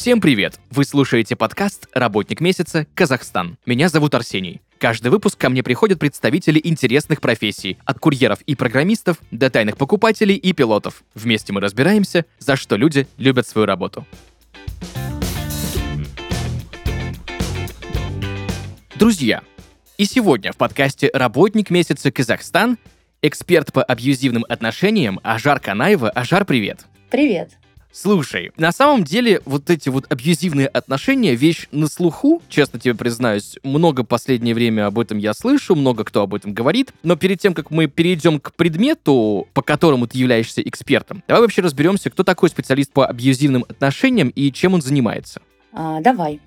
Всем привет! Вы слушаете подкаст «Работник месяца. Казахстан». Меня зовут Арсений. Каждый выпуск ко мне приходят представители интересных профессий, от курьеров и программистов до тайных покупателей и пилотов. Вместе мы разбираемся, за что люди любят свою работу. Друзья, и сегодня в подкасте «Работник месяца Казахстан» эксперт по абьюзивным отношениям Ажар Канаева. Ажар, привет! Привет! Слушай, на самом деле вот эти вот абьюзивные отношения вещь на слуху, честно тебе признаюсь, много последнее время об этом я слышу, много кто об этом говорит, но перед тем, как мы перейдем к предмету, по которому ты являешься экспертом, давай вообще разберемся, кто такой специалист по абьюзивным отношениям и чем он занимается. А, давай.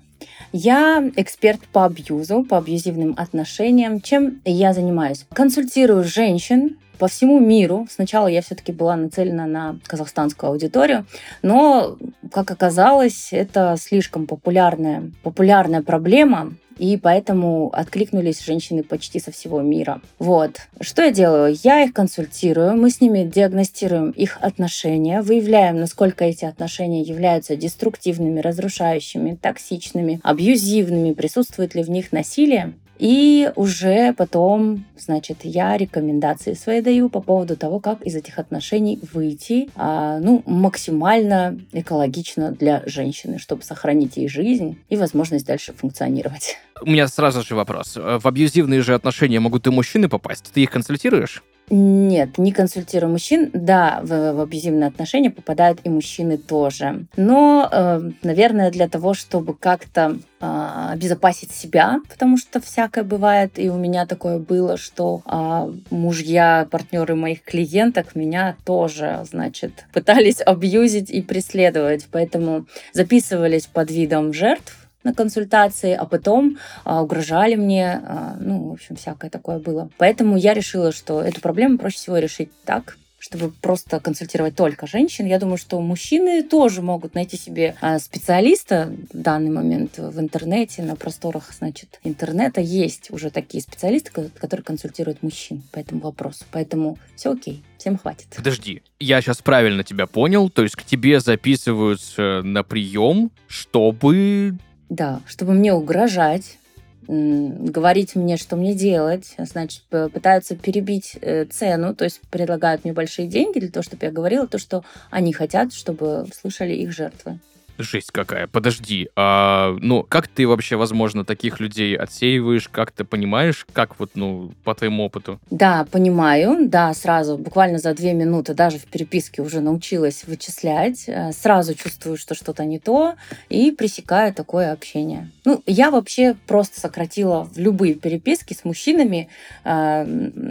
Я эксперт по абьюзу, по абьюзивным отношениям. Чем я занимаюсь? Консультирую женщин, по всему миру. Сначала я все-таки была нацелена на казахстанскую аудиторию, но, как оказалось, это слишком популярная, популярная проблема, и поэтому откликнулись женщины почти со всего мира. Вот. Что я делаю? Я их консультирую, мы с ними диагностируем их отношения, выявляем, насколько эти отношения являются деструктивными, разрушающими, токсичными, абьюзивными, присутствует ли в них насилие, и уже потом, значит, я рекомендации свои даю по поводу того, как из этих отношений выйти, а, ну, максимально экологично для женщины, чтобы сохранить ей жизнь и возможность дальше функционировать. У меня сразу же вопрос. В абьюзивные же отношения могут и мужчины попасть. Ты их консультируешь? Нет, не консультирую мужчин. Да, в, в абьюзивные отношения попадают и мужчины тоже. Но, э, наверное, для того, чтобы как-то э, обезопасить себя, потому что всякое бывает, и у меня такое было, что э, мужья, партнеры моих клиенток меня тоже, значит, пытались абьюзить и преследовать. Поэтому записывались под видом жертв, на консультации, а потом а, угрожали мне, а, ну, в общем, всякое такое было. Поэтому я решила, что эту проблему проще всего решить так, чтобы просто консультировать только женщин. Я думаю, что мужчины тоже могут найти себе а, специалиста в данный момент в интернете, на просторах, значит, интернета есть уже такие специалисты, которые консультируют мужчин по этому вопросу. Поэтому все окей, всем хватит. Подожди, я сейчас правильно тебя понял, то есть к тебе записываются на прием, чтобы да, чтобы мне угрожать, говорить мне, что мне делать, значит, пытаются перебить э, цену, то есть предлагают мне большие деньги для того, чтобы я говорила то, что они хотят, чтобы слышали их жертвы. Жесть какая. Подожди, а, ну, как ты вообще, возможно, таких людей отсеиваешь? Как ты понимаешь, как вот, ну, по твоему опыту? Да, понимаю. Да, сразу, буквально за две минуты, даже в переписке уже научилась вычислять. Э, сразу чувствую, что что-то не то, и пресекаю такое общение. Ну, я вообще просто сократила в любые переписки с мужчинами э,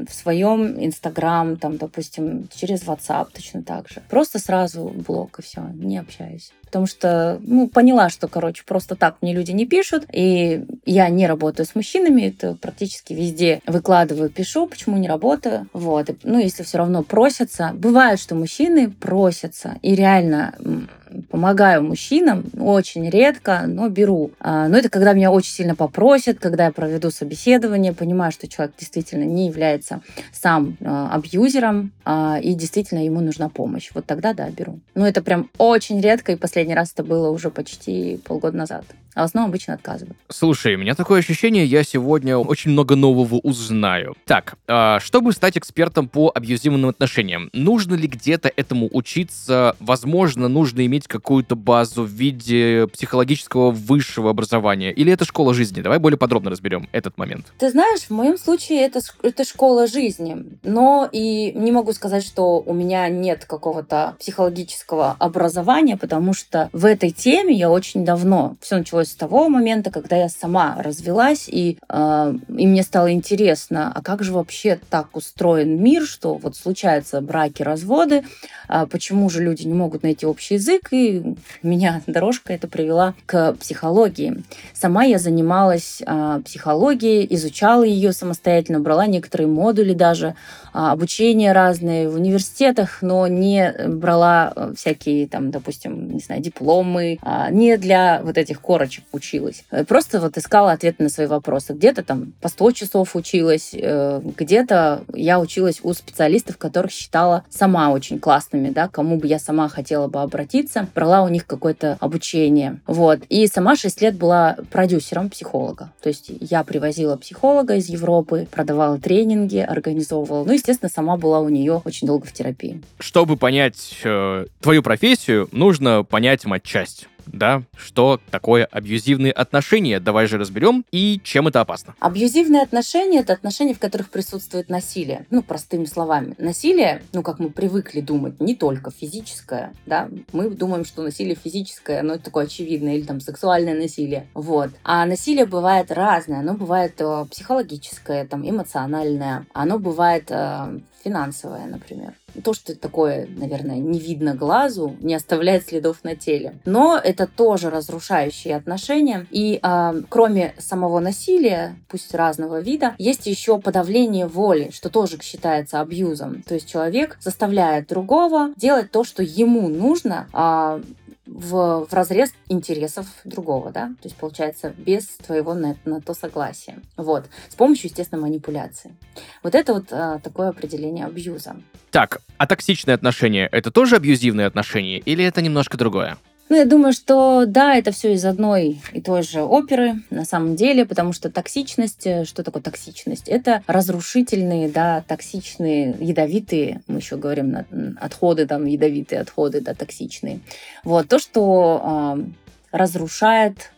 в своем Инстаграм, там, допустим, через WhatsApp точно так же. Просто сразу блок, и все, не общаюсь потому что, ну, поняла, что, короче, просто так мне люди не пишут, и я не работаю с мужчинами, это практически везде выкладываю, пишу, почему не работаю, вот, ну, если все равно просятся, бывает, что мужчины просятся, и реально помогаю мужчинам очень редко, но беру. А, но это когда меня очень сильно попросят, когда я проведу собеседование, понимаю, что человек действительно не является сам а, абьюзером, а, и действительно ему нужна помощь. Вот тогда, да, беру. Но это прям очень редко, и последний раз это было уже почти полгода назад а в основном обычно отказывают. Слушай, у меня такое ощущение, я сегодня очень много нового узнаю. Так, э, чтобы стать экспертом по абьюзивным отношениям, нужно ли где-то этому учиться? Возможно, нужно иметь какую-то базу в виде психологического высшего образования? Или это школа жизни? Давай более подробно разберем этот момент. Ты знаешь, в моем случае это, это школа жизни. Но и не могу сказать, что у меня нет какого-то психологического образования, потому что в этой теме я очень давно. Все началось началось с того момента, когда я сама развелась, и, э, и мне стало интересно, а как же вообще так устроен мир, что вот случаются браки, разводы, а почему же люди не могут найти общий язык, и меня дорожка это привела к психологии. Сама я занималась э, психологией, изучала ее самостоятельно, брала некоторые модули даже, э, обучение разные в университетах, но не брала всякие там, допустим, не знаю, дипломы, э, не для вот этих корочек ночи училась. Э, просто вот искала ответы на свои вопросы. Где-то там по 100 часов училась, э, где-то я училась у специалистов, которых считала сама очень классными, да, кому бы я сама хотела бы обратиться, брала у них какое-то обучение. Вот. И сама 6 лет была продюсером психолога. То есть я привозила психолога из Европы, продавала тренинги, организовывала. Ну, естественно, сама была у нее очень долго в терапии. Чтобы понять э, твою профессию, нужно понять матчасть да, что такое абьюзивные отношения. Давай же разберем и чем это опасно. Абьюзивные отношения — это отношения, в которых присутствует насилие. Ну, простыми словами. Насилие, ну, как мы привыкли думать, не только физическое, да. Мы думаем, что насилие физическое, оно такое очевидное, или там сексуальное насилие. Вот. А насилие бывает разное. Оно бывает э, психологическое, там, эмоциональное. Оно бывает э, финансовое, например. То, что такое, наверное, не видно глазу, не оставляет следов на теле. Но это тоже разрушающие отношения. И э, кроме самого насилия, пусть разного вида, есть еще подавление воли, что тоже считается абьюзом. То есть человек заставляет другого делать то, что ему нужно, э, в, в разрез интересов другого, да, то есть получается без твоего на, на то согласия. Вот, с помощью, естественно, манипуляции. Вот это вот а, такое определение абьюза. Так, а токсичные отношения это тоже абьюзивные отношения или это немножко другое? Ну, я думаю, что да, это все из одной и той же оперы на самом деле, потому что токсичность, э, что такое токсичность? Это разрушительные, да, токсичные, ядовитые, мы еще говорим, отходы, там, ядовитые отходы, да, токсичные. Вот, то, что э, разрушает,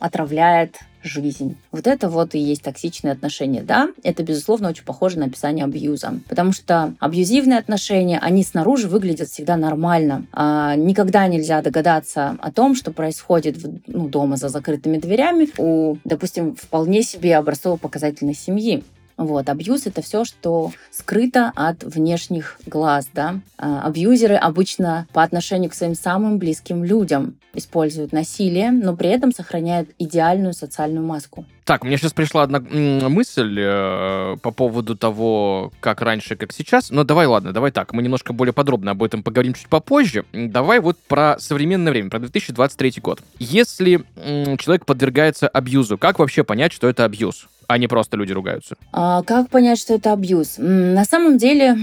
отравляет, жизнь. Вот это вот и есть токсичные отношения. Да, это, безусловно, очень похоже на описание абьюза. Потому что абьюзивные отношения, они снаружи выглядят всегда нормально. А никогда нельзя догадаться о том, что происходит ну, дома за закрытыми дверями у, допустим, вполне себе образцово-показательной семьи. Вот, абьюз — это все, что скрыто от внешних глаз, да. А, абьюзеры обычно по отношению к своим самым близким людям используют насилие, но при этом сохраняют идеальную социальную маску. Так, мне сейчас пришла одна мысль э, по поводу того, как раньше, как сейчас. Но давай, ладно, давай так. Мы немножко более подробно об этом поговорим чуть попозже. Давай вот про современное время, про 2023 год. Если м, человек подвергается абьюзу, как вообще понять, что это абьюз? а не просто люди ругаются? А как понять, что это абьюз? На самом деле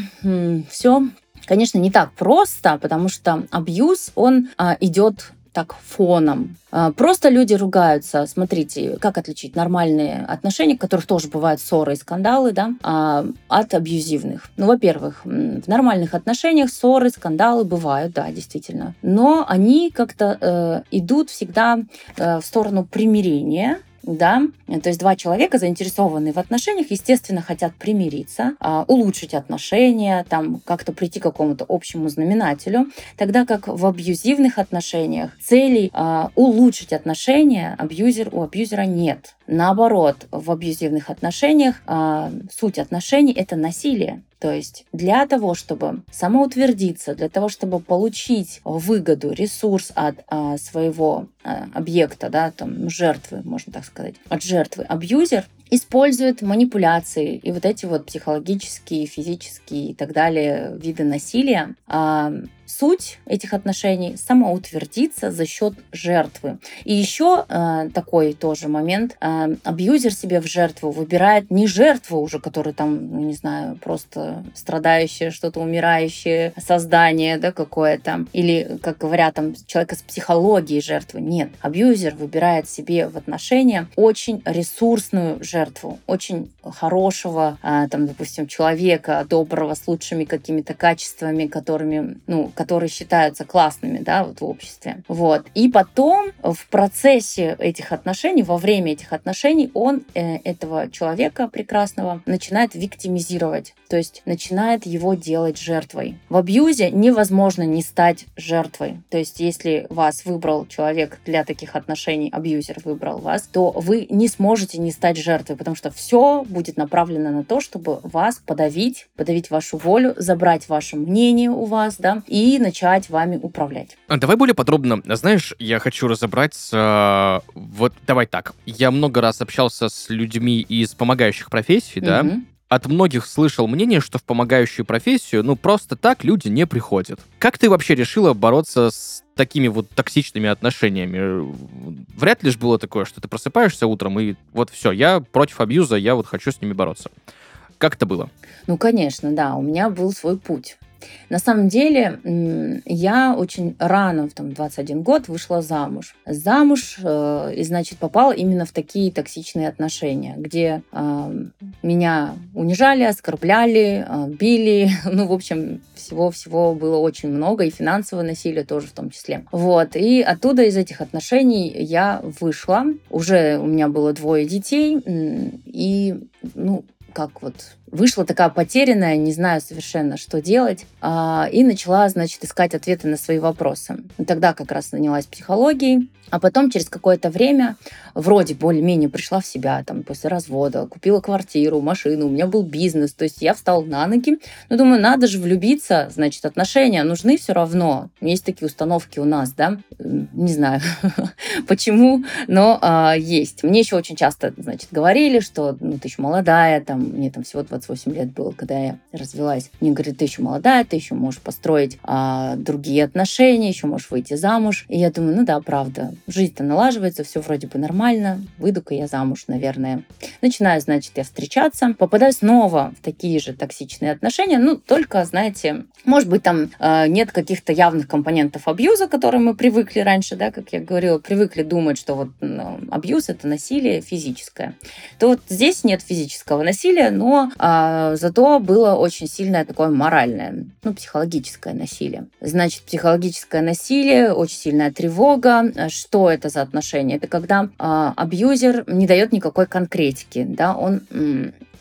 все, конечно, не так просто, потому что абьюз, он а, идет так фоном. А, просто люди ругаются. Смотрите, как отличить нормальные отношения, в которых тоже бывают ссоры и скандалы, да, а, от абьюзивных. Ну, во-первых, в нормальных отношениях ссоры, скандалы бывают, да, действительно. Но они как-то э, идут всегда э, в сторону примирения, да, то есть два человека, заинтересованные в отношениях, естественно, хотят примириться, а, улучшить отношения, там как-то прийти к какому-то общему знаменателю, тогда как в абьюзивных отношениях целей а, улучшить отношения абьюзер, у абьюзера нет. Наоборот, в абьюзивных отношениях а, суть отношений это насилие. То есть для того, чтобы самоутвердиться, для того, чтобы получить выгоду, ресурс от а, своего а, объекта, да, там, жертвы, можно так сказать, от жертвы, абьюзер использует манипуляции и вот эти вот психологические, физические и так далее виды насилия. А, суть этих отношений самоутвердиться за счет жертвы. И еще э, такой тоже момент. Э, абьюзер себе в жертву выбирает не жертву уже, который там, ну, не знаю, просто страдающее, что-то умирающее создание, да, какое-то. Или, как говорят, там, человека с психологией жертвы. Нет. Абьюзер выбирает себе в отношения очень ресурсную жертву, очень хорошего, э, там, допустим, человека, доброго, с лучшими какими-то качествами, которыми, ну, которые считаются классными, да, вот в обществе. Вот. И потом в процессе этих отношений, во время этих отношений, он э, этого человека прекрасного начинает виктимизировать, то есть начинает его делать жертвой. В абьюзе невозможно не стать жертвой. То есть если вас выбрал человек для таких отношений, абьюзер выбрал вас, то вы не сможете не стать жертвой, потому что все будет направлено на то, чтобы вас подавить, подавить вашу волю, забрать ваше мнение у вас, да, и начать вами управлять. А давай более подробно. Знаешь, я хочу разобраться... Вот давай так. Я много раз общался с людьми из помогающих профессий, да, от многих слышал мнение, что в помогающую профессию, ну, просто так люди не приходят. Как ты вообще решила бороться с такими вот токсичными отношениями? Вряд ли же было такое, что ты просыпаешься утром и вот все, я против абьюза, я вот хочу с ними бороться. Как это было? Ну, конечно, да, у меня был свой путь. На самом деле, я очень рано, в там, 21 год, вышла замуж. Замуж, э, и, значит, попала именно в такие токсичные отношения, где меня унижали, оскорбляли, э, били. Ну, в общем, всего-всего было очень много, и финансовое насилие тоже в том числе. Вот, и оттуда из этих отношений я вышла. Уже у меня было двое детей, и, ну, как вот вышла такая потерянная, не знаю совершенно, что делать, а, и начала, значит, искать ответы на свои вопросы. Тогда как раз занялась психологией, а потом через какое-то время вроде более-менее пришла в себя, там, после развода, купила квартиру, машину, у меня был бизнес, то есть я встала на ноги, ну, думаю, надо же влюбиться, значит, отношения нужны все равно. Есть такие установки у нас, да, не знаю, почему, но а, есть. Мне еще очень часто, значит, говорили, что, ну, ты еще молодая, там, мне там всего 20 28 лет было, когда я развелась. Мне говорят, ты еще молодая, ты еще можешь построить а, другие отношения, еще можешь выйти замуж. И я думаю, ну да, правда, жизнь-то налаживается, все вроде бы нормально, выйду-ка я замуж, наверное. Начинаю, значит, я встречаться, попадаю снова в такие же токсичные отношения, ну, только, знаете, может быть, там э, нет каких-то явных компонентов абьюза, к которым мы привыкли раньше, да, как я говорила, привыкли думать, что вот ну, абьюз это насилие физическое. То вот здесь нет физического насилия, но э, а, зато было очень сильное такое моральное, ну, психологическое насилие. Значит, психологическое насилие, очень сильная тревога. Что это за отношения? Это когда а, абьюзер не дает никакой конкретики, да, он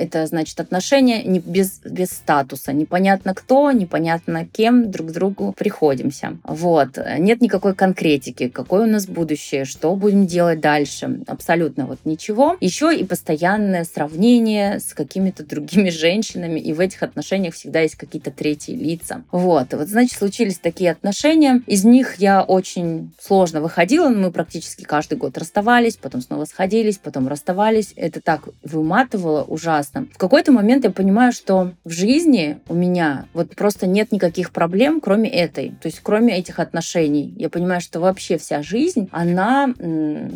это значит отношения не без, без статуса. Непонятно кто, непонятно кем друг к другу приходимся. Вот. Нет никакой конкретики, какое у нас будущее, что будем делать дальше. Абсолютно вот ничего. Еще и постоянное сравнение с какими-то другими женщинами, и в этих отношениях всегда есть какие-то третьи лица. Вот. Вот, значит, случились такие отношения. Из них я очень сложно выходила. Мы практически каждый год расставались, потом снова сходились, потом расставались. Это так выматывало ужасно прекрасно. В какой-то момент я понимаю, что в жизни у меня вот просто нет никаких проблем, кроме этой. То есть кроме этих отношений. Я понимаю, что вообще вся жизнь, она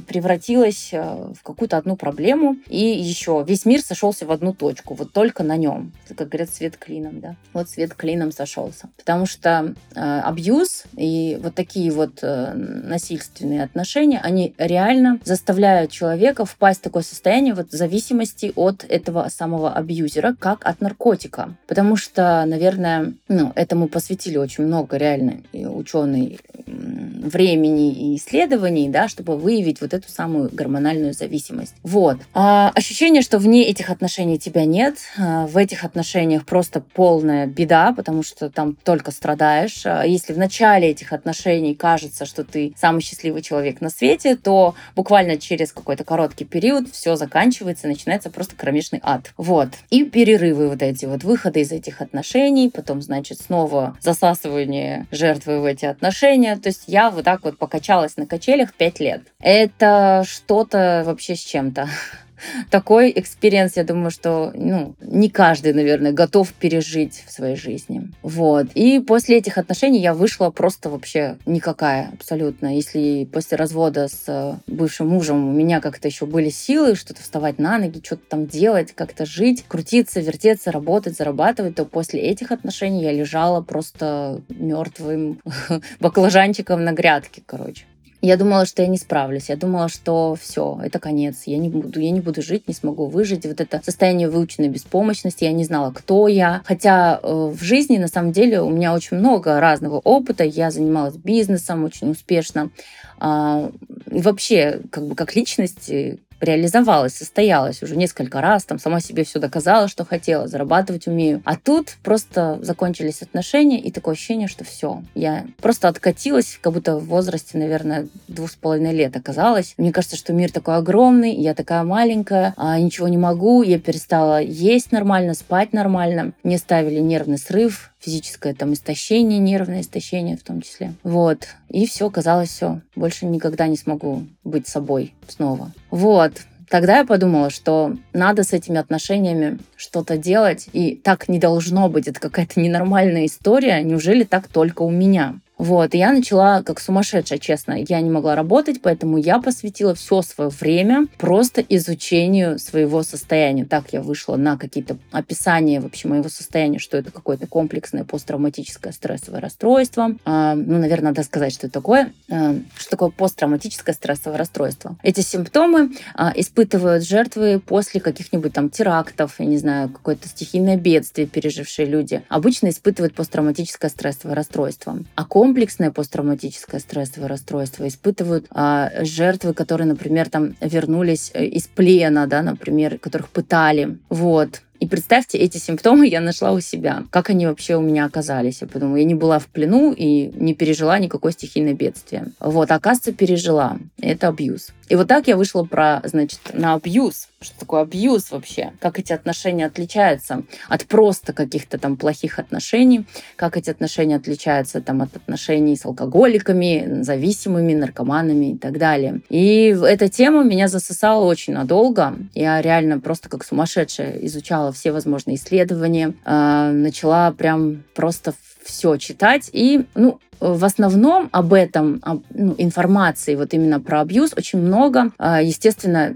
превратилась э, в какую-то одну проблему. И еще весь мир сошелся в одну точку. Вот только на нем. Как говорят, свет клином, да. Вот свет клином сошелся. Потому что э, абьюз и вот такие вот э, насильственные отношения, они реально заставляют человека впасть в такое состояние вот зависимости от этого самого абьюзера, как от наркотика. Потому что, наверное, ну, этому посвятили очень много реально ученые времени и исследований, да, чтобы выявить вот эту самую гормональную зависимость. Вот. А ощущение, что вне этих отношений тебя нет, а, в этих отношениях просто полная беда, потому что там только страдаешь. А если в начале этих отношений кажется, что ты самый счастливый человек на свете, то буквально через какой-то короткий период все заканчивается, начинается просто кромешный ад. Вот. И перерывы вот эти вот, выходы из этих отношений, потом, значит, снова засасывание жертвы в эти отношения. То есть я вот так вот покачалась на качелях пять лет. Это что-то вообще с чем-то такой experience, я думаю, что ну, не каждый, наверное, готов пережить в своей жизни. Вот. И после этих отношений я вышла просто вообще никакая абсолютно. Если после развода с э, бывшим мужем у меня как-то еще были силы что-то вставать на ноги, что-то там делать, как-то жить, крутиться, вертеться, работать, зарабатывать, то после этих отношений я лежала просто мертвым баклажанчиком на грядке, короче. Я думала, что я не справлюсь. Я думала, что все, это конец. Я не буду, я не буду жить, не смогу выжить. Вот это состояние выученной беспомощности. Я не знала, кто я. Хотя э, в жизни, на самом деле, у меня очень много разного опыта. Я занималась бизнесом очень успешно. А, вообще, как бы как личность, э, реализовалась, состоялась уже несколько раз, там сама себе все доказала, что хотела, зарабатывать умею. А тут просто закончились отношения, и такое ощущение, что все, я просто откатилась, как будто в возрасте, наверное, двух с половиной лет оказалась. Мне кажется, что мир такой огромный, я такая маленькая, а ничего не могу, я перестала есть нормально, спать нормально, мне ставили нервный срыв, физическое там истощение, нервное истощение в том числе. Вот. И все, казалось, все. Больше никогда не смогу быть собой снова. Вот. тогда я подумала, что надо с этими отношениями что-то делать, и так не должно быть. Это какая-то ненормальная история. Неужели так только у меня? Вот, и я начала как сумасшедшая, честно. Я не могла работать, поэтому я посвятила все свое время просто изучению своего состояния. Так я вышла на какие-то описания вообще моего состояния, что это какое-то комплексное посттравматическое стрессовое расстройство. А, ну, наверное, надо сказать, что это такое. А, что такое посттравматическое стрессовое расстройство? Эти симптомы а, испытывают жертвы после каких-нибудь там терактов, я не знаю, какое-то стихийное бедствие пережившие люди. Обычно испытывают посттравматическое стрессовое расстройство. А комплексное посттравматическое стрессовое расстройство испытывают а, жертвы, которые, например, там вернулись э, из плена, да, например, которых пытали. Вот. И представьте, эти симптомы я нашла у себя. Как они вообще у меня оказались? Я подумала, я не была в плену и не пережила никакое стихийное бедствие. Вот, оказывается, пережила. Это абьюз. И вот так я вышла про, значит, на абьюз. Что такое абьюз вообще? Как эти отношения отличаются от просто каких-то там плохих отношений? Как эти отношения отличаются там от отношений с алкоголиками, зависимыми, наркоманами и так далее. И эта тема меня засосала очень надолго. Я реально просто как сумасшедшая изучала все возможные исследования, э, начала прям просто все читать. И, ну, в основном об этом, об, ну, информации вот именно про абьюз очень много. А, естественно,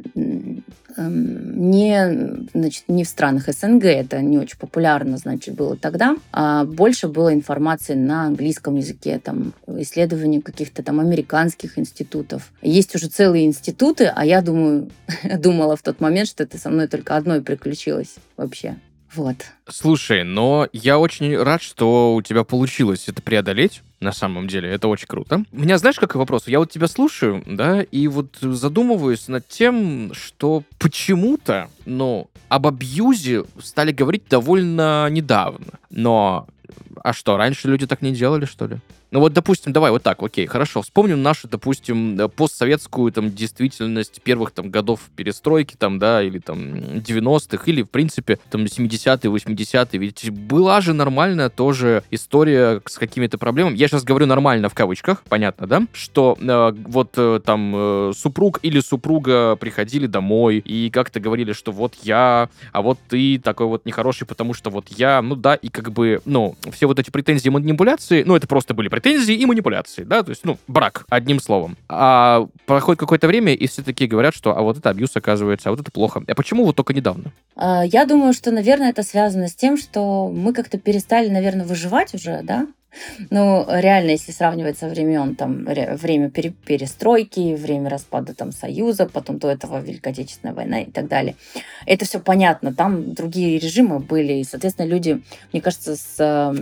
не, значит, не в странах СНГ, это не очень популярно, значит, было тогда, а больше было информации на английском языке, там, исследования каких-то там американских институтов. Есть уже целые институты, а я думаю, думала в тот момент, что это со мной только одной приключилось вообще. Вот. Слушай, но я очень рад, что у тебя получилось это преодолеть. На самом деле, это очень круто. У меня, знаешь, какой вопрос? Я вот тебя слушаю, да, и вот задумываюсь над тем, что почему-то, ну, об абьюзе стали говорить довольно недавно. Но, а что, раньше люди так не делали, что ли? Ну вот, допустим, давай вот так, окей, хорошо. Вспомним нашу, допустим, э, постсоветскую там действительность первых там годов перестройки там, да, или там 90-х, или, в принципе, там 70-е, 80-е. Ведь была же нормальная тоже история с какими-то проблемами. Я сейчас говорю нормально в кавычках, понятно, да? Что э, вот э, там э, супруг или супруга приходили домой и как-то говорили, что вот я, а вот ты такой вот нехороший, потому что вот я, ну да, и как бы, ну, все вот эти претензии, манипуляции, ну, это просто были претензии и манипуляции, да, то есть, ну, брак, одним словом. А проходит какое-то время, и все такие говорят, что а вот это абьюз, оказывается, а вот это плохо. А почему вот только недавно? А, я думаю, что, наверное, это связано с тем, что мы как-то перестали, наверное, выживать уже, да, ну, реально, если сравнивать со времен, там, время перестройки, время распада там Союза, потом до этого Великой Отечественная война и так далее, это все понятно. Там другие режимы были, и, соответственно, люди, мне кажется, с,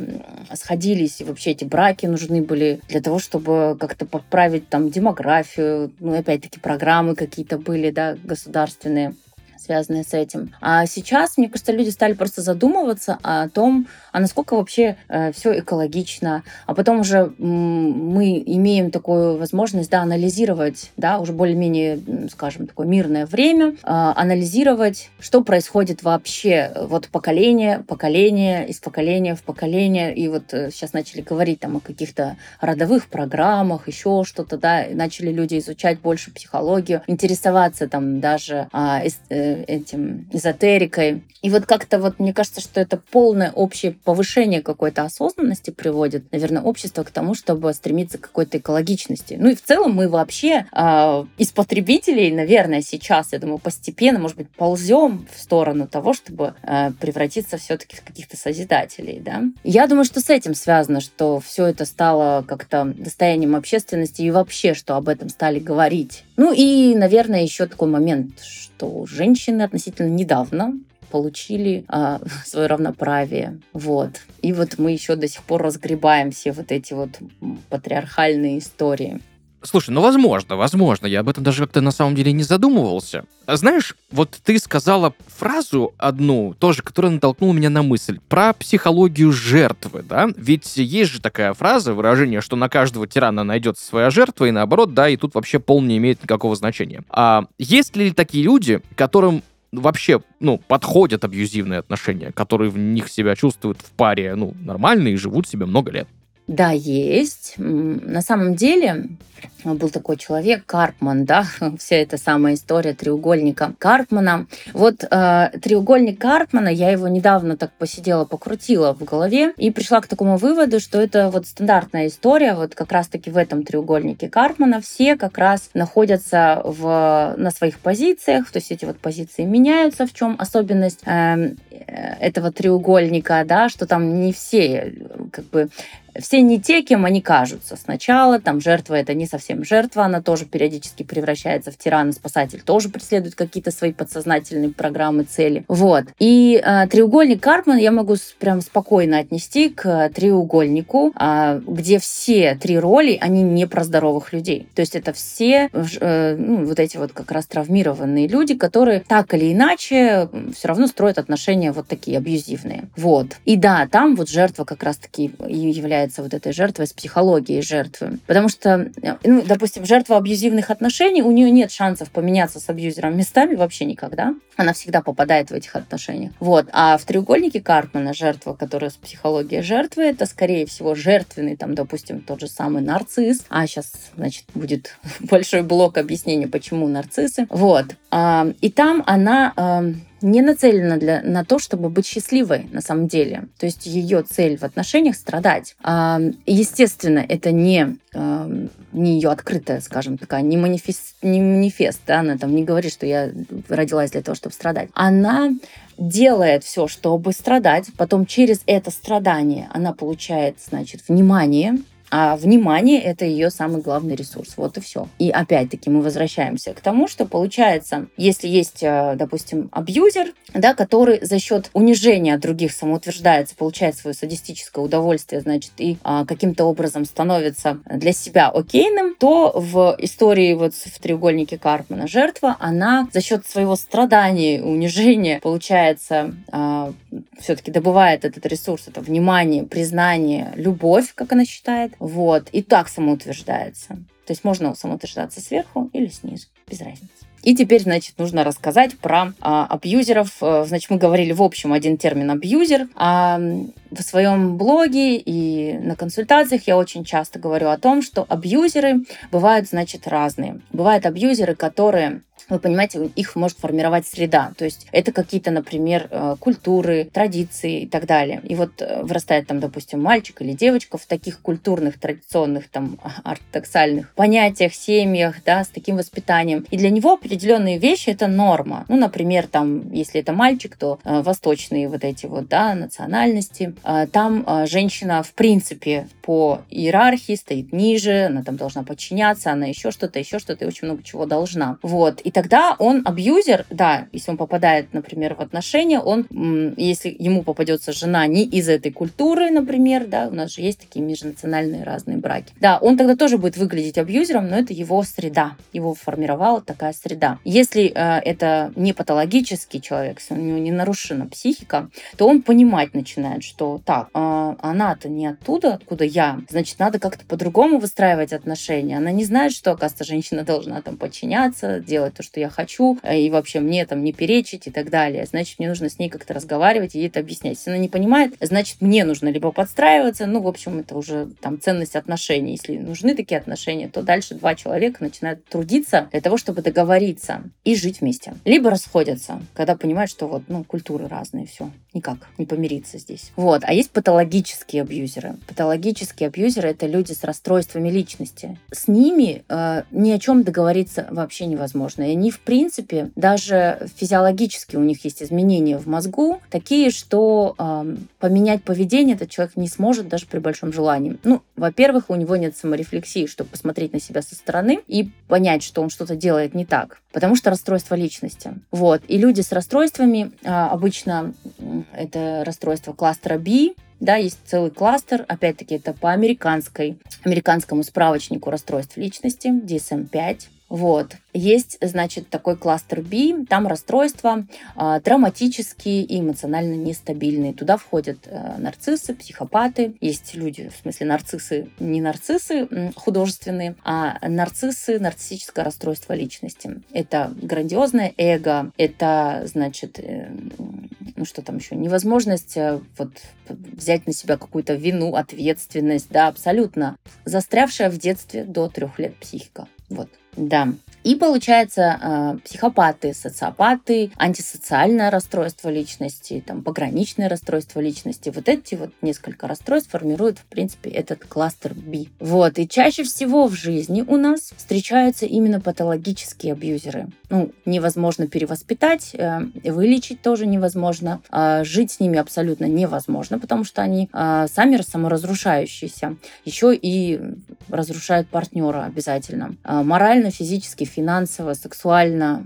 сходились, и вообще эти браки нужны были для того, чтобы как-то подправить там демографию, ну, опять-таки, программы какие-то были, да, государственные связанные с этим. А сейчас, мне кажется, люди стали просто задумываться о том, а насколько вообще э, все экологично. А потом уже мы имеем такую возможность да, анализировать, да, уже более-менее, скажем, такое мирное время, э, анализировать, что происходит вообще вот поколение, поколение, из поколения в поколение. И вот э, сейчас начали говорить там о каких-то родовых программах, еще что-то, да, начали люди изучать больше психологию, интересоваться там даже а, э, этим эзотерикой. И вот как-то вот мне кажется, что это полное общее повышение какой-то осознанности приводит, наверное, общество к тому, чтобы стремиться к какой-то экологичности. Ну и в целом мы вообще э, из потребителей, наверное, сейчас, я думаю, постепенно, может быть, ползем в сторону того, чтобы э, превратиться все-таки в каких-то созидателей, да. Я думаю, что с этим связано, что все это стало как-то достоянием общественности и вообще, что об этом стали говорить. Ну и, наверное, еще такой момент, что женщины относительно недавно получили а, свое равноправие. Вот. И вот мы еще до сих пор разгребаем все вот эти вот патриархальные истории. Слушай, ну возможно, возможно, я об этом даже как-то на самом деле не задумывался. А знаешь, вот ты сказала фразу одну, тоже, которая натолкнула меня на мысль, про психологию жертвы, да? Ведь есть же такая фраза, выражение, что на каждого тирана найдется своя жертва, и наоборот, да, и тут вообще пол не имеет никакого значения. А есть ли такие люди, которым вообще, ну, подходят абьюзивные отношения, которые в них себя чувствуют в паре, ну, нормально и живут себе много лет? Да, есть. На самом деле был такой человек, Карпман, да, вся эта самая история треугольника Карпмана. Вот э, треугольник Карпмана, я его недавно так посидела, покрутила в голове и пришла к такому выводу, что это вот стандартная история, вот как раз-таки в этом треугольнике Карпмана все как раз находятся в, на своих позициях, то есть эти вот позиции меняются, в чем особенность эм, э, этого треугольника, да, что там не все как бы все не те, кем они кажутся. Сначала там жертва это не совсем жертва, она тоже периодически превращается в тирана, спасатель тоже преследует какие-то свои подсознательные программы, цели. Вот. И э, треугольник Карпман я могу прям спокойно отнести к треугольнику, э, где все три роли, они не про здоровых людей. То есть это все э, ну, вот эти вот как раз травмированные люди, которые так или иначе все равно строят отношения вот такие абьюзивные. Вот. И да, там вот жертва как раз-таки является является вот этой жертвой с психологией жертвы. Потому что, ну, допустим, жертва абьюзивных отношений, у нее нет шансов поменяться с абьюзером местами вообще никогда. Она всегда попадает в этих отношениях. Вот. А в треугольнике Карпмана жертва, которая с психологией жертвы, это, скорее всего, жертвенный, там, допустим, тот же самый нарцисс. А сейчас, значит, будет большой блок объяснения, почему нарциссы. Вот. И там она не нацелена для, на то, чтобы быть счастливой на самом деле. То есть ее цель в отношениях страдать. Естественно, это не, не ее открытая, скажем, такая, не манифест, не манифест, да, она там не говорит, что я родилась для того, чтобы страдать. Она делает все, чтобы страдать, потом через это страдание она получает, значит, внимание, а внимание — это ее самый главный ресурс. Вот и все. И опять-таки мы возвращаемся к тому, что получается, если есть, э, допустим, абьюзер, да, который за счет унижения других самоутверждается, получает свое садистическое удовольствие, значит, и а, каким-то образом становится для себя окейным, то в истории вот в треугольнике Карпмана жертва, она за счет своего страдания, унижения, получается, а, все-таки добывает этот ресурс, это внимание, признание, любовь, как она считает, вот, и так самоутверждается. То есть можно самоутверждаться сверху или снизу, без разницы. И теперь, значит, нужно рассказать про а, абьюзеров. Э, значит, мы говорили в общем один термин абьюзер. А в своем блоге и на консультациях я очень часто говорю о том, что абьюзеры бывают, значит, разные. Бывают абьюзеры, которые вы понимаете, их может формировать среда. То есть это какие-то, например, э, культуры, традиции и так далее. И вот э, вырастает там, допустим, мальчик или девочка в таких культурных, традиционных, там, ортодоксальных понятиях, семьях, да, с таким воспитанием. И для него определенные вещи — это норма. Ну, например, там, если это мальчик, то э, восточные вот эти вот, да, национальности. Там женщина, в принципе, по иерархии стоит ниже, она там должна подчиняться, она еще что-то, еще что-то, и очень много чего должна. Вот. И тогда он абьюзер, да, если он попадает, например, в отношения, он, если ему попадется жена не из этой культуры, например, да, у нас же есть такие межнациональные разные браки, да, он тогда тоже будет выглядеть абьюзером, но это его среда, его формировала такая среда. Если э, это не патологический человек, если у него не нарушена психика, то он понимать начинает, что так, э, она-то не оттуда, откуда я, значит, надо как-то по-другому выстраивать отношения. Она не знает, что, оказывается, женщина должна там подчиняться, делать то, что я хочу, э, и вообще мне там не перечить и так далее. Значит, мне нужно с ней как-то разговаривать и ей это объяснять. Если она не понимает, значит, мне нужно либо подстраиваться, ну, в общем, это уже там ценность отношений. Если нужны такие отношения, то дальше два человека начинают трудиться для того, чтобы договориться и жить вместе. Либо расходятся, когда понимают, что вот, ну, культуры разные, все, никак не помириться здесь. Вот. А есть патологические абьюзеры. Патологические абьюзеры — это люди с расстройствами личности. С ними э, ни о чем договориться вообще невозможно. И они, в принципе, даже физиологически у них есть изменения в мозгу, такие, что э, поменять поведение этот человек не сможет даже при большом желании. Ну, во-первых, у него нет саморефлексии, чтобы посмотреть на себя со стороны и понять, что он что-то делает не так, потому что расстройство личности. Вот. И люди с расстройствами э, обычно это расстройство кластера B, да, есть целый кластер, опять-таки это по американской, американскому справочнику расстройств личности, DSM-5. Вот. Есть, значит, такой кластер B, там расстройства э, травматические и эмоционально нестабильные. Туда входят э, нарциссы, психопаты. Есть люди, в смысле нарциссы, не нарциссы художественные, а нарциссы, нарциссическое расстройство личности. Это грандиозное эго, это, значит, э, ну что там еще, невозможность э, вот взять на себя какую-то вину, ответственность, да, абсолютно застрявшая в детстве до трех лет психика. Вот. Да. И получается, э, психопаты, социопаты, антисоциальное расстройство личности, там, пограничное расстройство личности, вот эти вот несколько расстройств формируют, в принципе, этот кластер B. Вот. И чаще всего в жизни у нас встречаются именно патологические абьюзеры. Ну, невозможно перевоспитать, э, вылечить тоже невозможно, э, жить с ними абсолютно невозможно, потому что они э, сами саморазрушающиеся, еще и разрушают партнера обязательно. Морально, физически, финансово, сексуально,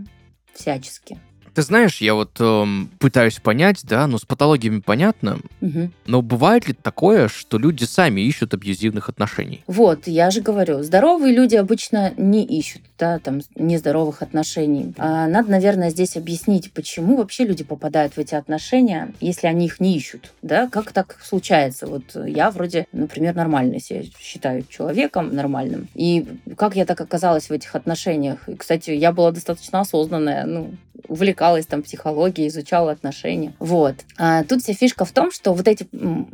всячески. Ты знаешь, я вот эм, пытаюсь понять, да, ну с патологиями понятно, угу. но бывает ли такое, что люди сами ищут абьюзивных отношений? Вот, я же говорю, здоровые люди обычно не ищут, да, там, нездоровых отношений. А надо, наверное, здесь объяснить, почему вообще люди попадают в эти отношения, если они их не ищут, да, как так случается? Вот я вроде, например, нормально себя считаю человеком нормальным, и как я так оказалась в этих отношениях? И, кстати, я была достаточно осознанная, ну, увлекалась там психологией, изучала отношения. Вот. А тут вся фишка в том, что вот эти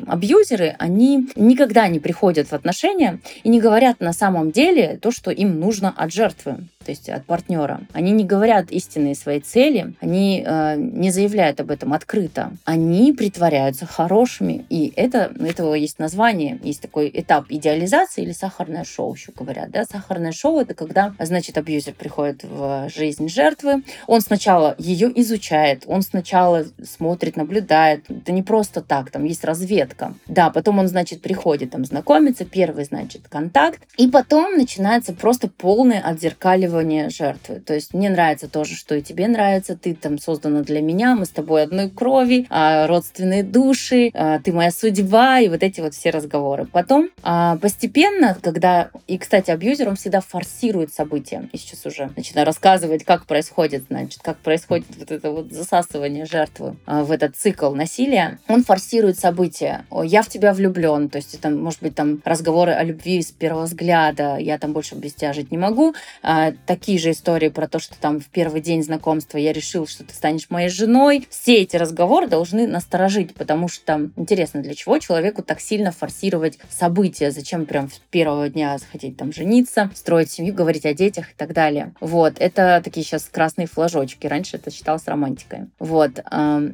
абьюзеры, они никогда не приходят в отношения и не говорят на самом деле то, что им нужно от жертвы то есть от партнера. Они не говорят истинные свои цели, они э, не заявляют об этом открыто. Они притворяются хорошими, и это, у этого есть название, есть такой этап идеализации или сахарное шоу, еще говорят. Да? Сахарное шоу — это когда, значит, абьюзер приходит в жизнь жертвы, он сначала ее изучает, он сначала смотрит, наблюдает. Это не просто так, там есть разведка. Да, потом он, значит, приходит там знакомиться, первый, значит, контакт, и потом начинается просто полное отзеркаливание жертвы. То есть мне нравится тоже, что и тебе нравится, ты там создана для меня, мы с тобой одной крови, а, родственные души, а, ты моя судьба, и вот эти вот все разговоры. Потом а, постепенно, когда, и, кстати, абьюзер, он всегда форсирует события. И сейчас уже начинаю рассказывать, как происходит, значит, как происходит вот это вот засасывание жертвы в этот цикл насилия. Он форсирует события. Я в тебя влюблен, то есть это, может быть, там разговоры о любви с первого взгляда, я там больше без тебя жить не могу такие же истории про то, что там в первый день знакомства я решил, что ты станешь моей женой. Все эти разговоры должны насторожить, потому что интересно, для чего человеку так сильно форсировать события, зачем прям с первого дня захотеть там жениться, строить семью, говорить о детях и так далее. Вот, это такие сейчас красные флажочки. Раньше это считалось романтикой. Вот.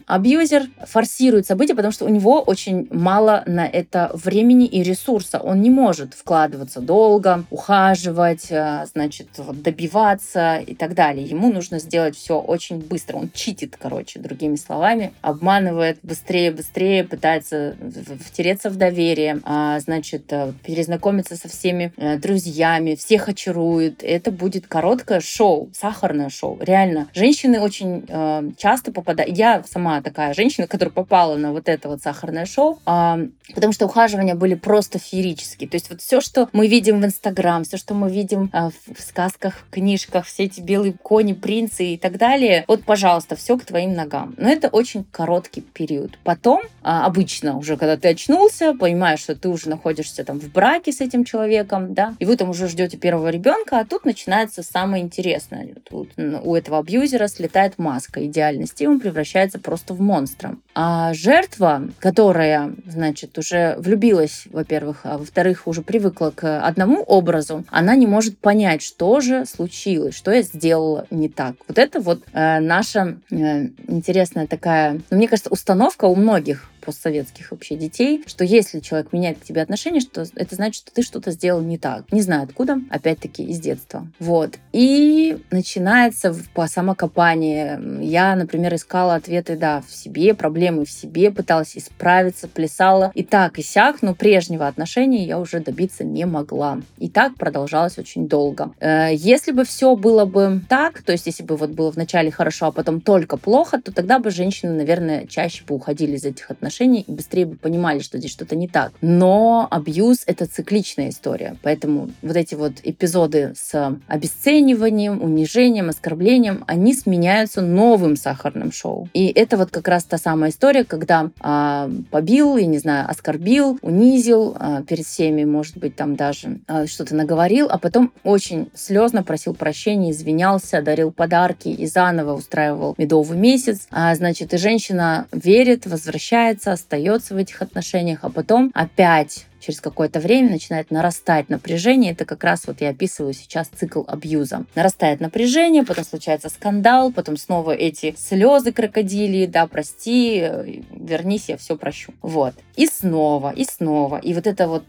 Абьюзер форсирует события, потому что у него очень мало на это времени и ресурса. Он не может вкладываться долго, ухаживать, а, значит, добиваться и так далее. Ему нужно сделать все очень быстро. Он читит, короче, другими словами, обманывает быстрее, быстрее, пытается втереться в доверие, а, значит, э, перезнакомиться со всеми э, друзьями, всех очарует. Это будет короткое шоу, сахарное шоу. Реально. Женщины очень э, часто попадают... Я сама такая женщина, которая попала на вот это вот сахарное шоу, э, потому что ухаживания были просто феерические. То есть вот все, что мы видим в Инстаграм, все, что мы видим э, в сказках, книжках, все эти белые кони, принцы и так далее. Вот, пожалуйста, все к твоим ногам. Но это очень короткий период. Потом, а, обычно уже, когда ты очнулся, понимаешь, что ты уже находишься там в браке с этим человеком, да, и вы там уже ждете первого ребенка, а тут начинается самое интересное. Тут у этого абьюзера слетает маска идеальности, и он превращается просто в монстра. А жертва, которая, значит, уже влюбилась, во-первых, а во-вторых, уже привыкла к одному образу, она не может понять, что же случилось что я сделала не так. Вот это вот э, наша э, интересная такая, ну, мне кажется, установка у многих постсоветских вообще детей, что если человек меняет к тебе отношения, что это значит, что ты что-то сделал не так. Не знаю откуда, опять-таки из детства. Вот. И начинается по самокопании. Я, например, искала ответы, да, в себе, проблемы в себе, пыталась исправиться, плясала и так, и сяк, но прежнего отношения я уже добиться не могла. И так продолжалось очень долго. Э, если бы все было бы так, то есть если бы вот было вначале хорошо, а потом только плохо, то тогда бы женщины, наверное, чаще бы уходили из этих отношений отношений и быстрее бы понимали, что здесь что-то не так. Но абьюз — это цикличная история, поэтому вот эти вот эпизоды с обесцениванием, унижением, оскорблением, они сменяются новым сахарным шоу. И это вот как раз та самая история, когда а, побил, я не знаю, оскорбил, унизил а, перед всеми, может быть, там даже а, что-то наговорил, а потом очень слезно просил прощения, извинялся, дарил подарки и заново устраивал медовый месяц. А, значит, и женщина верит, возвращается, остается в этих отношениях, а потом опять через какое-то время начинает нарастать напряжение. Это как раз вот я описываю сейчас цикл абьюза. Нарастает напряжение, потом случается скандал, потом снова эти слезы крокодилии, да, прости, вернись, я все прощу. Вот. И снова, и снова. И вот эта вот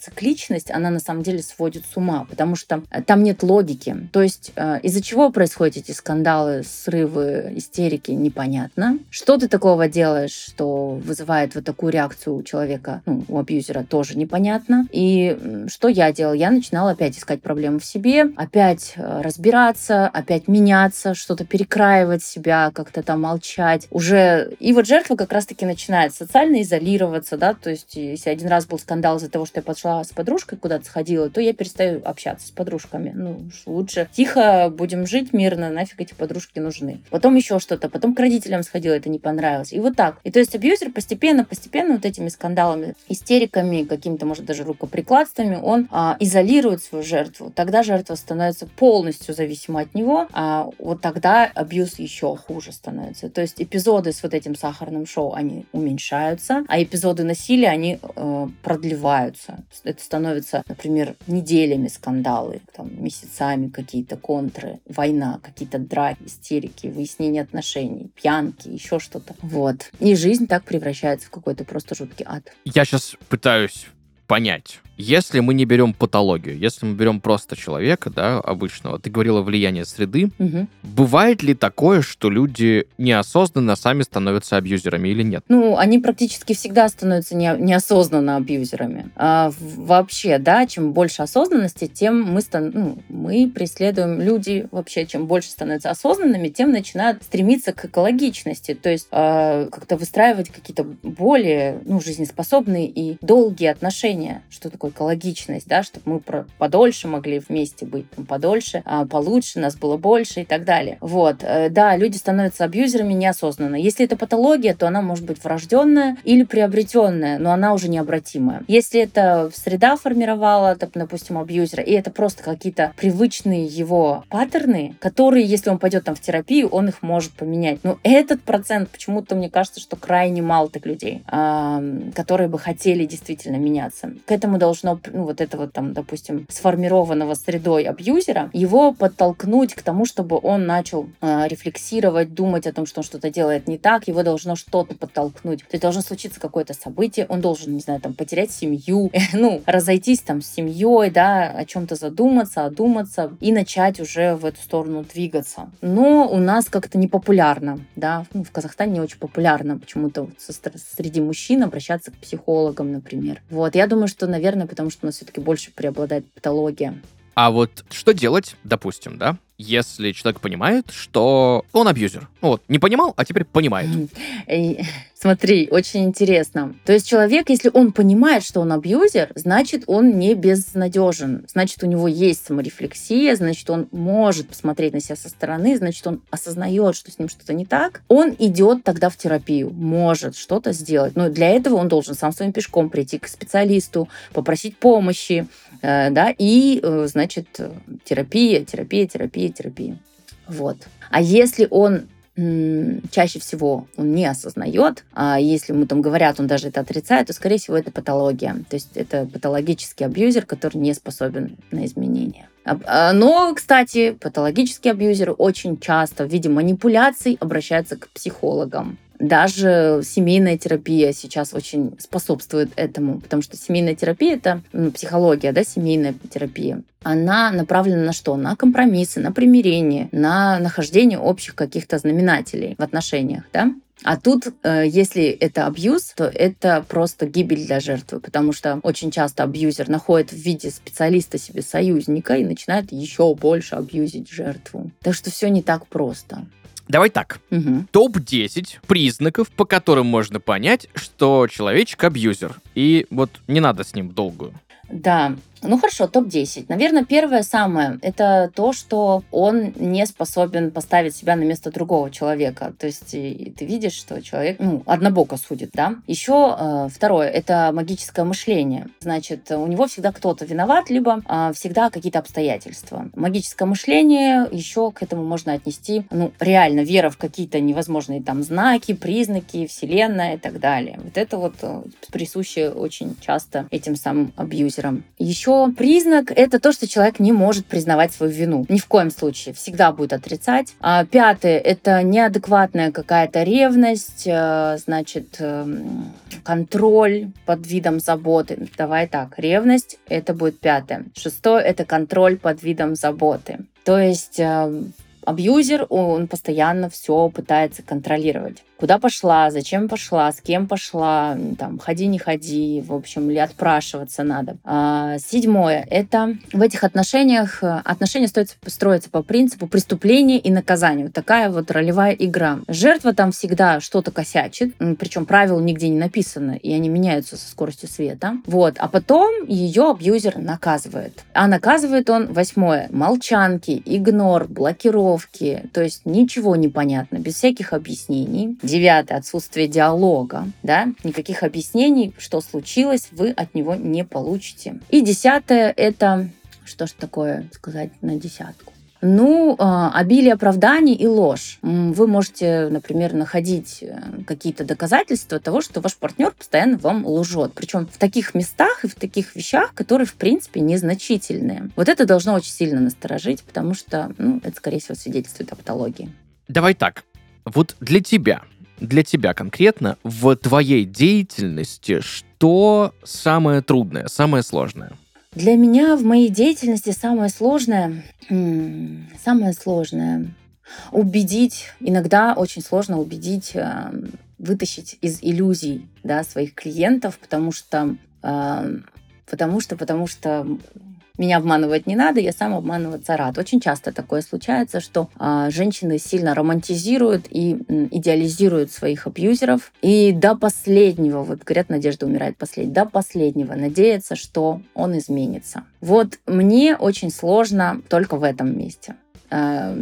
цикличность, она на самом деле сводит с ума, потому что э, там нет логики. То есть э, из-за чего происходят эти скандалы, срывы, истерики, непонятно. Что ты такого делаешь, что вызывает вот такую реакцию у человека, ну, у абьюзера, тоже непонятно. И что я делала? Я начинала опять искать проблемы в себе, опять э, разбираться, опять меняться, что-то перекраивать себя, как-то там молчать. Уже и вот жертва как раз-таки начинает социально изолироваться, да, то есть если один раз был скандал из-за того, что я пошла с подружкой куда-то сходила, то я перестаю общаться с подружками. Ну, лучше тихо будем жить мирно, нафиг эти подружки нужны. Потом еще что-то, потом к родителям сходила, это не понравилось. И вот так. И то есть абьюзер постепенно, постепенно вот этими скандалами, истериками, какими-то, может, даже рукоприкладствами, он а, изолирует свою жертву. Тогда жертва становится полностью зависима от него, а вот тогда абьюз еще хуже становится. То есть эпизоды с вот этим сахарным шоу, они уменьшаются, а эпизоды насилия, они э, продлеваются. Это становится, например, неделями скандалы, там, месяцами какие-то контры, война, какие-то драки, истерики, выяснение отношений, пьянки, еще что-то. Вот. И жизнь так превращается в какой-то просто жуткий ад. Я сейчас пытаюсь понять. Если мы не берем патологию, если мы берем просто человека, да, обычного, ты говорила влияние среды, угу. бывает ли такое, что люди неосознанно сами становятся абьюзерами или нет? Ну, они практически всегда становятся не, неосознанно абьюзерами. А, вообще, да, чем больше осознанности, тем мы, стан, ну, мы преследуем люди вообще, чем больше становятся осознанными, тем начинают стремиться к экологичности, то есть а, как-то выстраивать какие-то более ну, жизнеспособные и долгие отношения. Что такое экологичность, да, чтобы мы про подольше могли вместе быть, там, подольше, а, получше, нас было больше и так далее. Вот, э, да, люди становятся абьюзерами неосознанно. Если это патология, то она может быть врожденная или приобретенная, но она уже необратимая. Если это среда формировала, так, допустим, абьюзера, и это просто какие-то привычные его паттерны, которые, если он пойдет там в терапию, он их может поменять. Но этот процент, почему-то мне кажется, что крайне мало так людей, которые бы хотели действительно меняться. К этому должно должно, ну, вот этого там, допустим, сформированного средой абьюзера, его подтолкнуть к тому, чтобы он начал э, рефлексировать, думать о том, что он что-то делает не так, его должно что-то подтолкнуть. То есть должно случиться какое-то событие, он должен, не знаю, там, потерять семью, ну, разойтись там с семьей, да, о чем-то задуматься, одуматься и начать уже в эту сторону двигаться. Но у нас как-то не популярно, да, ну, в Казахстане не очень популярно почему-то среди мужчин обращаться к психологам, например. Вот, я думаю, что, наверное, потому что у нас все-таки больше преобладает патология. А вот что делать, допустим, да, если человек понимает, что он абьюзер. Ну вот, не понимал, а теперь понимает. Смотри, очень интересно. То есть человек, если он понимает, что он абьюзер, значит, он не безнадежен. Значит, у него есть саморефлексия, значит, он может посмотреть на себя со стороны, значит, он осознает, что с ним что-то не так. Он идет тогда в терапию, может что-то сделать. Но для этого он должен сам своим пешком прийти к специалисту, попросить помощи, э, да, и, э, значит, терапия, терапия, терапия, терапии. Вот. А если он чаще всего он не осознает, а если ему там говорят, он даже это отрицает, то, скорее всего, это патология. То есть это патологический абьюзер, который не способен на изменения. А, но, кстати, патологические абьюзеры очень часто в виде манипуляций обращаются к психологам. Даже семейная терапия сейчас очень способствует этому, потому что семейная терапия это ну, психология, да, семейная терапия. Она направлена на что? На компромиссы, на примирение, на нахождение общих каких-то знаменателей в отношениях, да? А тут, э, если это абьюз, то это просто гибель для жертвы, потому что очень часто абьюзер находит в виде специалиста себе союзника и начинает еще больше абьюзить жертву. Так что все не так просто. Давай так. Мгм. Топ-10 признаков, по которым можно понять, что человечек абьюзер. И вот не надо с ним долгую. Да, ну хорошо, топ-10. Наверное, первое самое – это то, что он не способен поставить себя на место другого человека. То есть ты видишь, что человек ну, однобоко судит, да? Еще э, второе – это магическое мышление. Значит, у него всегда кто-то виноват, либо э, всегда какие-то обстоятельства. Магическое мышление еще к этому можно отнести, ну, реально, вера в какие-то невозможные там знаки, признаки, вселенная и так далее. Вот это вот э, присуще очень часто этим самым абьюзерам. Еще признак – это то, что человек не может признавать свою вину. Ни в коем случае. Всегда будет отрицать. А пятое – это неадекватная какая-то ревность, э, значит, эм, контроль под видом заботы. Давай так, ревность – это будет пятое. Шестое – это контроль под видом заботы. То есть э, абьюзер, он постоянно все пытается контролировать куда пошла, зачем пошла, с кем пошла, там, ходи, не ходи, в общем, или отпрашиваться надо. А, седьмое. Это в этих отношениях, э, отношения строятся, строятся по принципу преступления и наказания. Вот такая вот ролевая игра. Жертва там всегда что-то косячит, причем правил нигде не написано, и они меняются со скоростью света. Вот. А потом ее абьюзер наказывает. А наказывает он, восьмое, молчанки, игнор, блокировки, то есть ничего не понятно, без всяких объяснений. Девятое. Отсутствие диалога. Да? Никаких объяснений, что случилось, вы от него не получите. И десятое – это... Что ж такое сказать на десятку? Ну, а, обилие оправданий и ложь. Вы можете, например, находить э, какие-то доказательства того, что ваш партнер постоянно вам лжет. Причем в таких местах и в таких вещах, которые, в принципе, незначительные. Вот это должно очень сильно насторожить, потому что ну, это, скорее всего, свидетельствует о патологии. Давай так. Вот для тебя для тебя конкретно в твоей деятельности что самое трудное, самое сложное? Для меня в моей деятельности самое сложное, самое сложное убедить, иногда очень сложно убедить, э, вытащить из иллюзий да, своих клиентов, потому что, э, потому что, потому что меня обманывать не надо, я сам обманываться рад. Очень часто такое случается, что а, женщины сильно романтизируют и м, идеализируют своих абьюзеров. И до последнего, вот говорят, надежда умирает последней, до последнего надеяться, что он изменится. Вот мне очень сложно только в этом месте а,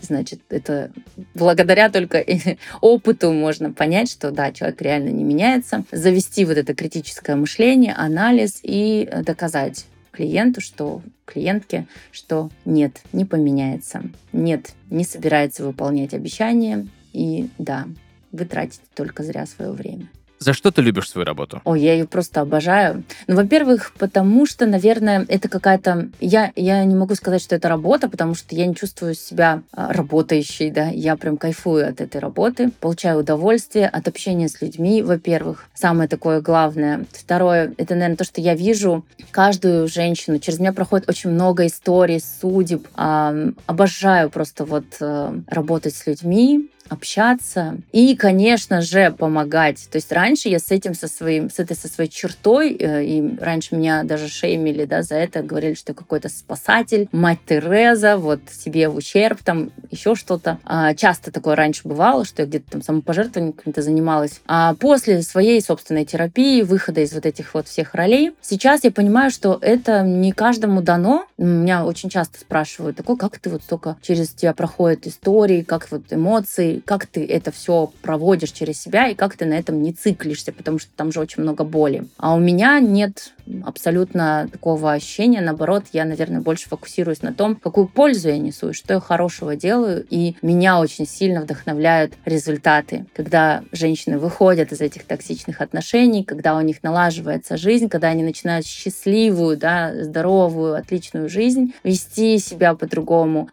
значит, это благодаря только опыту можно понять, что да, человек реально не меняется, завести вот это критическое мышление, анализ и доказать клиенту, что клиентке, что нет, не поменяется, нет, не собирается выполнять обещания, и да, вы тратите только зря свое время. За что ты любишь свою работу? О, я ее просто обожаю. Ну, во-первых, потому что, наверное, это какая-то... Я, я не могу сказать, что это работа, потому что я не чувствую себя а, работающей, да. Я прям кайфую от этой работы, получаю удовольствие от общения с людьми, во-первых. Самое такое главное. Второе, это, наверное, то, что я вижу каждую женщину. Через меня проходит очень много историй, судеб. Обожаю просто вот э, работать с людьми, общаться и, конечно же, помогать. То есть раньше я с этим, со своим, с этой, со своей чертой, э, и раньше меня даже шеймили, да, за это, говорили, что какой-то спасатель, мать Тереза, вот себе в ущерб, там еще что-то. А, часто такое раньше бывало, что я где-то там самопожертвованием каким-то занималась. А после своей собственной терапии, выхода из вот этих вот всех ролей, сейчас я понимаю, что это не каждому дано. Меня очень часто спрашивают, такой, как ты вот столько через тебя проходят истории, как вот эмоции, как ты это все проводишь через себя и как ты на этом не циклишься, потому что там же очень много боли. А у меня нет абсолютно такого ощущения. Наоборот, я, наверное, больше фокусируюсь на том, какую пользу я несу, что я хорошего делаю. И меня очень сильно вдохновляют результаты, когда женщины выходят из этих токсичных отношений, когда у них налаживается жизнь, когда они начинают счастливую, да, здоровую, отличную жизнь, вести себя по-другому,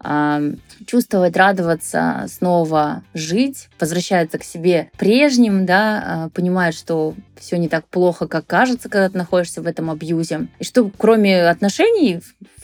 чувствовать, радоваться снова, жить, возвращаются к себе прежним, да, а, понимают, что все не так плохо, как кажется, когда ты находишься в этом абьюзе. И что кроме отношений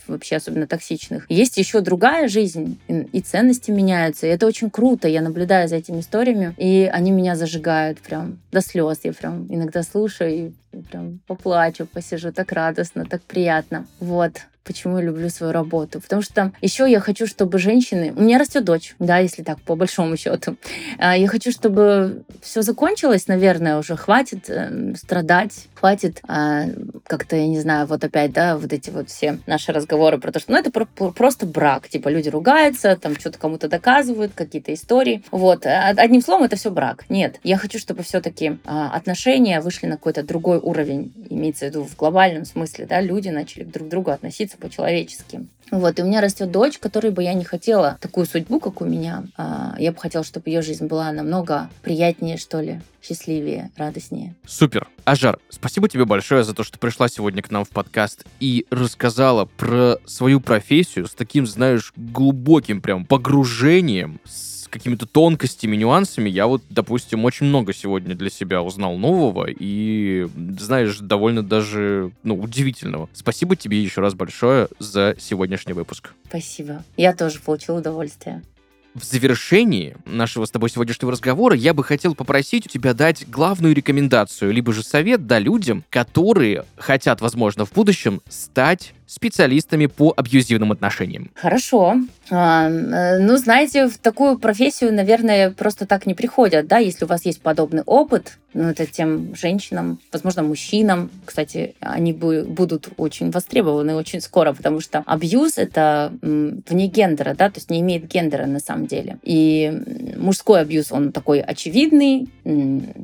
вообще особенно токсичных. Есть еще другая жизнь, и ценности меняются, и это очень круто. Я наблюдаю за этими историями, и они меня зажигают прям до слез. Я прям иногда слушаю и прям поплачу, посижу, так радостно, так приятно. Вот почему я люблю свою работу. Потому что еще я хочу, чтобы женщины... У меня растет дочь, да, если так, по большому счету. А, я хочу, чтобы все закончилось, наверное, уже хватит э, страдать, хватит э, как-то, я не знаю, вот опять, да, вот эти вот все наши разговоры про то, что, ну, это про просто брак. Типа люди ругаются, там что-то кому-то доказывают, какие-то истории. Вот. А, одним словом, это все брак. Нет. Я хочу, чтобы все-таки отношения вышли на какой-то другой уровень, имеется в виду в глобальном смысле, да, люди начали друг к другу относиться по-человечески. Вот, и у меня растет дочь, которой бы я не хотела такую судьбу, как у меня. А, я бы хотела, чтобы ее жизнь была намного приятнее, что ли, счастливее, радостнее. Супер. Ажар, спасибо тебе большое за то, что пришла сегодня к нам в подкаст и рассказала про свою профессию с таким, знаешь, глубоким прям погружением, с какими-то тонкостями, нюансами я вот, допустим, очень много сегодня для себя узнал нового и, знаешь, довольно даже, ну, удивительного. Спасибо тебе еще раз большое за сегодняшний выпуск. Спасибо. Я тоже получил удовольствие. В завершении нашего с тобой сегодняшнего разговора я бы хотел попросить у тебя дать главную рекомендацию, либо же совет, да, людям, которые хотят, возможно, в будущем стать специалистами по абьюзивным отношениям. Хорошо. А, э, ну, знаете, в такую профессию, наверное, просто так не приходят, да, если у вас есть подобный опыт, ну, это тем женщинам, возможно, мужчинам, кстати, они будут очень востребованы очень скоро, потому что абьюз — это вне гендера, да, то есть не имеет гендера на самом деле. И мужской абьюз, он такой очевидный,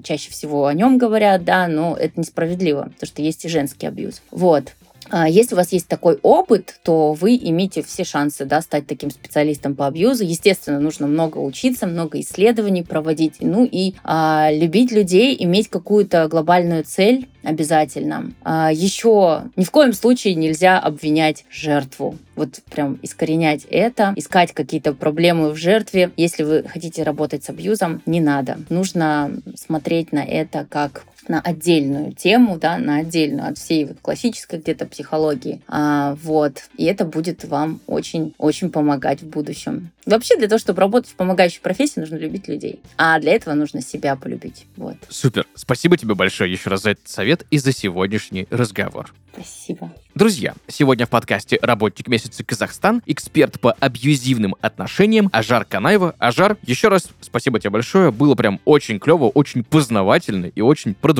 чаще всего о нем говорят, да, но это несправедливо, потому что есть и женский абьюз. Вот. А если у вас есть такой опыт, то вы имеете все шансы да, стать таким специалистом по абьюзу. Естественно, нужно много учиться, много исследований проводить, ну и а, любить людей, иметь какую-то глобальную цель обязательно. А, еще ни в коем случае нельзя обвинять жертву. Вот прям искоренять это, искать какие-то проблемы в жертве. Если вы хотите работать с абьюзом, не надо. Нужно смотреть на это как на отдельную тему, да, на отдельную от всей вот классической где-то психологии. А, вот. И это будет вам очень-очень помогать в будущем. Вообще, для того, чтобы работать в помогающей профессии, нужно любить людей. А для этого нужно себя полюбить. Вот. Супер. Спасибо тебе большое еще раз за этот совет и за сегодняшний разговор. Спасибо. Друзья, сегодня в подкасте «Работник месяца Казахстан» эксперт по абьюзивным отношениям Ажар Канаева. Ажар, еще раз спасибо тебе большое. Было прям очень клево, очень познавательно и очень продуктивно.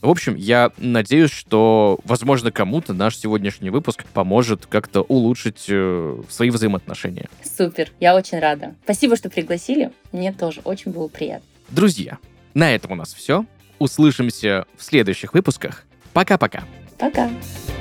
В общем, я надеюсь, что, возможно, кому-то наш сегодняшний выпуск поможет как-то улучшить э, свои взаимоотношения. Супер, я очень рада. Спасибо, что пригласили. Мне тоже очень было приятно. Друзья, на этом у нас все. Услышимся в следующих выпусках. Пока-пока. Пока. -пока. Пока.